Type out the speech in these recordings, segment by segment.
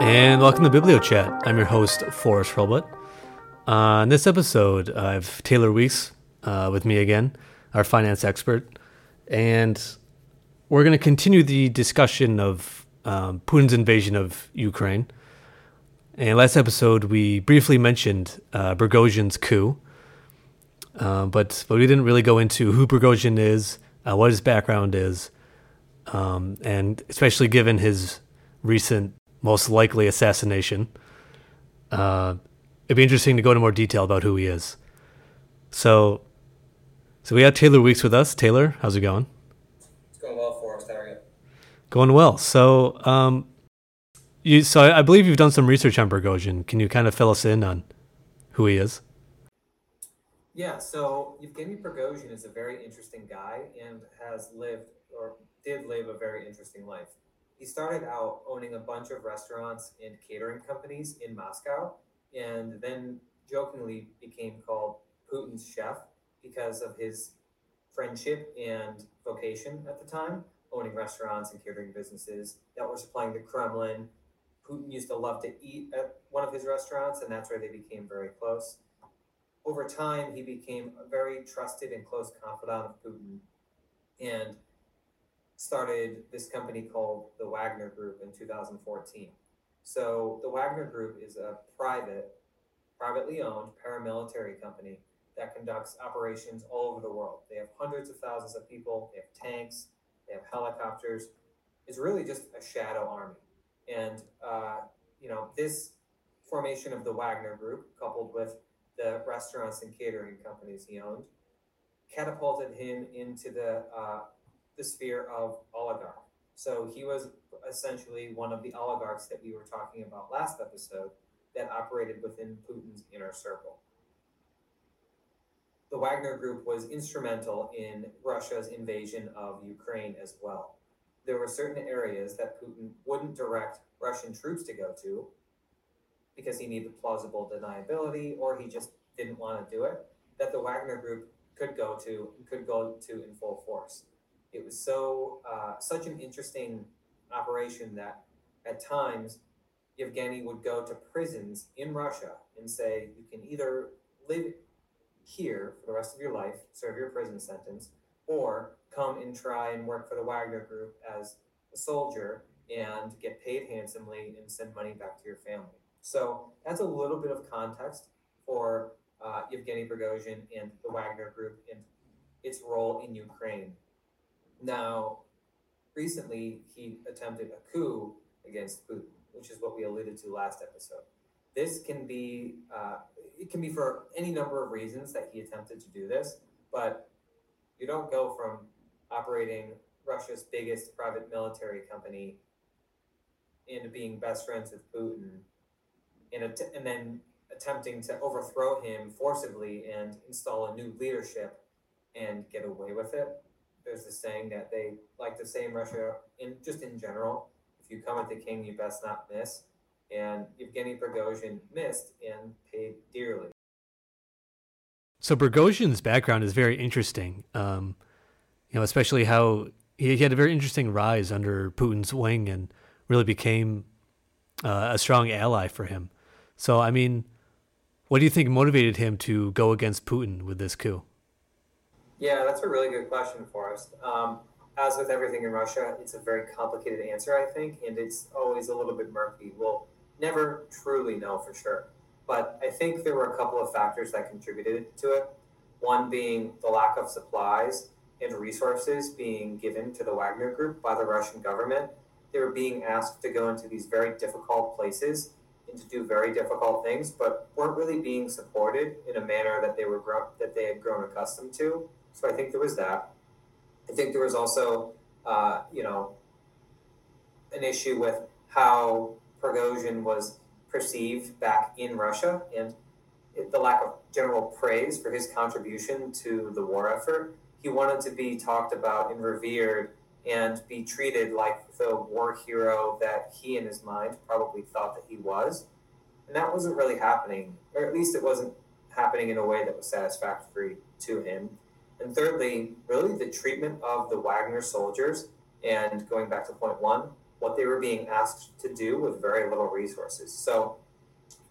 And welcome to Biblio Chat. I'm your host, Forrest Hurlbut. Uh, in this episode, I have Taylor Weeks uh, with me again, our finance expert. And we're going to continue the discussion of um, Putin's invasion of Ukraine. And last episode, we briefly mentioned uh, Prigozhin's coup, uh, but but we didn't really go into who Prigozhin is, uh, what his background is, um, and especially given his recent, most likely assassination, uh, it'd be interesting to go into more detail about who he is. So, so we have Taylor Weeks with us. Taylor, how's it going? It's going well for us. How are you? Going well. So, um, you so I, I believe you've done some research on Prigozhin. Can you kind of fill us in on who he is? Yeah, so Yevgeny Prigozhin is a very interesting guy and has lived or did live a very interesting life. He started out owning a bunch of restaurants and catering companies in Moscow and then jokingly became called Putin's chef because of his friendship and vocation at the time, owning restaurants and catering businesses that were supplying the Kremlin. Putin used to love to eat at one of his restaurants, and that's where they became very close. Over time, he became a very trusted and close confidant of Putin and started this company called the Wagner Group in 2014. So the Wagner Group is a private, privately owned paramilitary company that conducts operations all over the world. They have hundreds of thousands of people, they have tanks, they have helicopters. It's really just a shadow army. And, uh, you know, this formation of the Wagner Group, coupled with the restaurants and catering companies he owned, catapulted him into the, uh, the sphere of oligarch. So he was essentially one of the oligarchs that we were talking about last episode that operated within Putin's inner circle. The Wagner Group was instrumental in Russia's invasion of Ukraine as well. There were certain areas that Putin wouldn't direct Russian troops to go to because he needed plausible deniability or he just didn't want to do it, that the Wagner Group could go to could go to in full force. It was so uh, such an interesting operation that at times Yevgeny would go to prisons in Russia and say, you can either live here for the rest of your life, serve your prison sentence, or come and try and work for the Wagner Group as a soldier and get paid handsomely and send money back to your family. So that's a little bit of context for uh, Yevgeny Prigozhin and the Wagner Group and its role in Ukraine. Now, recently he attempted a coup against Putin, which is what we alluded to last episode. This can be uh, it can be for any number of reasons that he attempted to do this, but you don't go from operating Russia's biggest private military company into being best friends with Putin and, att- and then attempting to overthrow him forcibly and install a new leadership and get away with it. There's this saying that they like to say in Russia, in just in general, if you come at the king, you best not miss. And Yevgeny Prigozhin missed and paid dearly. So Prigozhin's background is very interesting. Um, you know, especially how he, he, had a very interesting rise under Putin's wing and really became uh, a strong ally for him. So, I mean, what do you think motivated him to go against Putin with this coup? Yeah, that's a really good question, Forrest. Um, as with everything in Russia, it's a very complicated answer, I think, and it's always a little bit murky. We'll never truly know for sure. But I think there were a couple of factors that contributed to it. One being the lack of supplies and resources being given to the Wagner Group by the Russian government. They were being asked to go into these very difficult places and to do very difficult things, but weren't really being supported in a manner that they were that they had grown accustomed to. So I think there was that. I think there was also, uh, you know, an issue with how Prigozhin was perceived back in Russia and the lack of general praise for his contribution to the war effort. He wanted to be talked about and revered and be treated like the war hero that he, in his mind, probably thought that he was. And that wasn't really happening, or at least it wasn't happening in a way that was satisfactory to him. And thirdly, really the treatment of the Wagner soldiers, and going back to point one, what they were being asked to do with very little resources. So,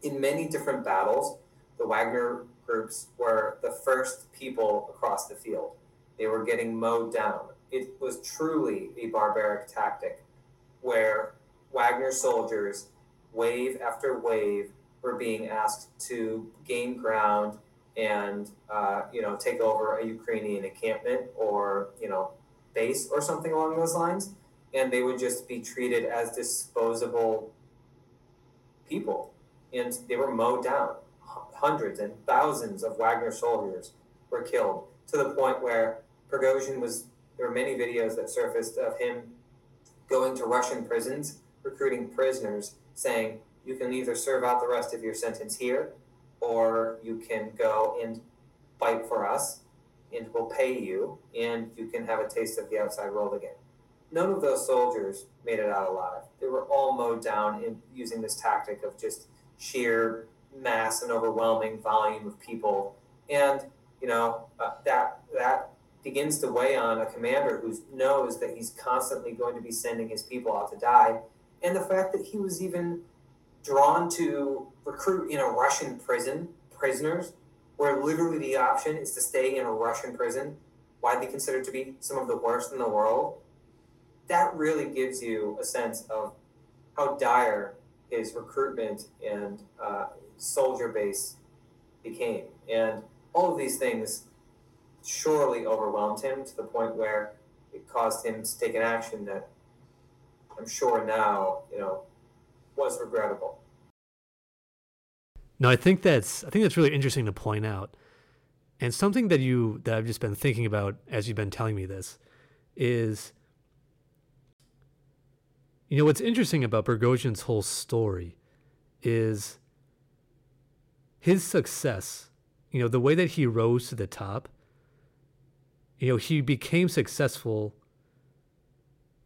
in many different battles, the Wagner groups were the first people across the field. They were getting mowed down. It was truly a barbaric tactic where Wagner soldiers, wave after wave, were being asked to gain ground and uh, you know take over a Ukrainian encampment or you know base or something along those lines, and they would just be treated as disposable people, and they were mowed down. Hundreds and thousands of Wagner soldiers were killed to the point where Prigozhin was. There were many videos that surfaced of him going to Russian prisons, recruiting prisoners, saying, "You can either serve out the rest of your sentence here, or you can go and fight for us and we'll pay you and you can have a taste of the outside world again. None of those soldiers made it out alive. They were all mowed down in using this tactic of just sheer mass and overwhelming volume of people. And, you know, uh, that, that begins to weigh on a commander who knows that he's constantly going to be sending his people out to die. And the fact that he was even drawn to recruit in a Russian prison prisoners, where literally the option is to stay in a Russian prison, widely considered to be some of the worst in the world, that really gives you a sense of how dire his recruitment and uh, soldier base became. And all of these things surely overwhelmed him to the point where it caused him to take an action that I'm sure now, you know, was regrettable. No, I think that's I think that's really interesting to point out. And something that you that I've just been thinking about as you've been telling me this is you know what's interesting about Prigozhin's whole story is his success. You know, the way that he rose to the top. You know, he became successful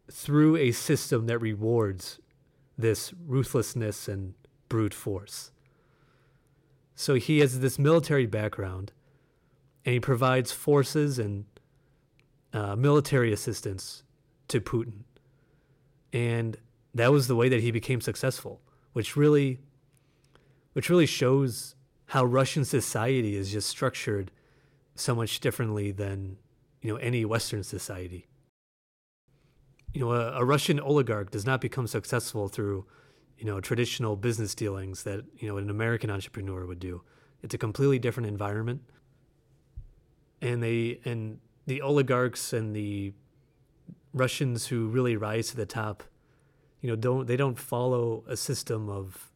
through a system that rewards this ruthlessness and brute force. So he has this military background, and he provides forces and uh, military assistance to Putin. And that was the way that he became successful, which really, which really shows how Russian society is just structured so much differently than you know any Western society you know, a, a, Russian oligarch does not become successful through, you know, traditional business dealings that, you know, an American entrepreneur would do. It's a completely different environment. And they and the oligarchs and the Russians who really rise to the top, you know, don't they don't follow a system of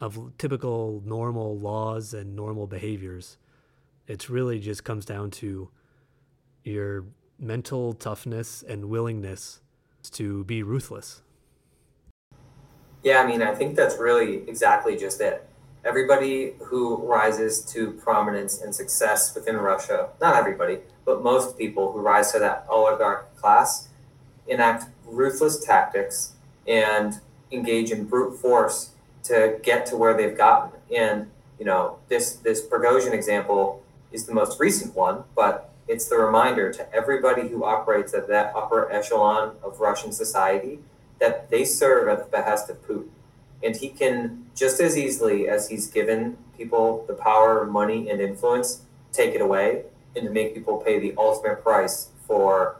of typical normal laws and normal behaviors. It's really just comes down to your mental toughness and willingness to be ruthless. Yeah, I mean, I think that's really exactly just it. Everybody who rises to prominence and success within Russia, not everybody, but most people who rise to that oligarch class, enact ruthless tactics and engage in brute force to get to where they've gotten. And, you know, this, this Prigozhin example is the most recent one, but it's the reminder to everybody who operates at that upper echelon of Russian society that they serve at the behest of Putin. And he can, just as easily as he's given people the power, money, and influence, take it away and to make people pay the ultimate price for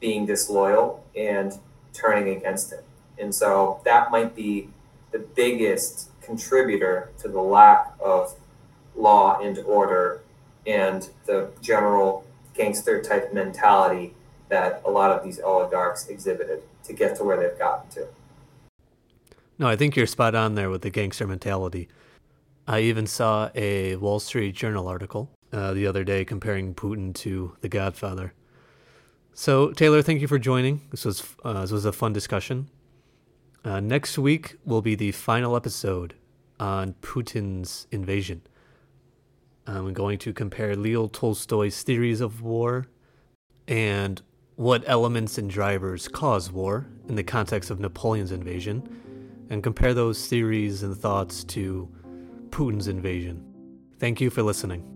being disloyal and turning against him. And so that might be the biggest contributor to the lack of law and order and the general gangster type mentality that a lot of these oligarchs exhibited to get to where they've gotten to. No, I think you're spot on there with the gangster mentality. I even saw a Wall Street Journal article uh, the other day comparing Putin to The Godfather. So, Taylor, thank you for joining. This was uh, this was a fun discussion. Uh, next week will be the final episode on Putin's invasion. I'm going to compare Leo Tolstoy's theories of war and what elements and drivers cause war in the context of Napoleon's invasion, and compare those theories and thoughts to Putin's invasion. Thank you for listening.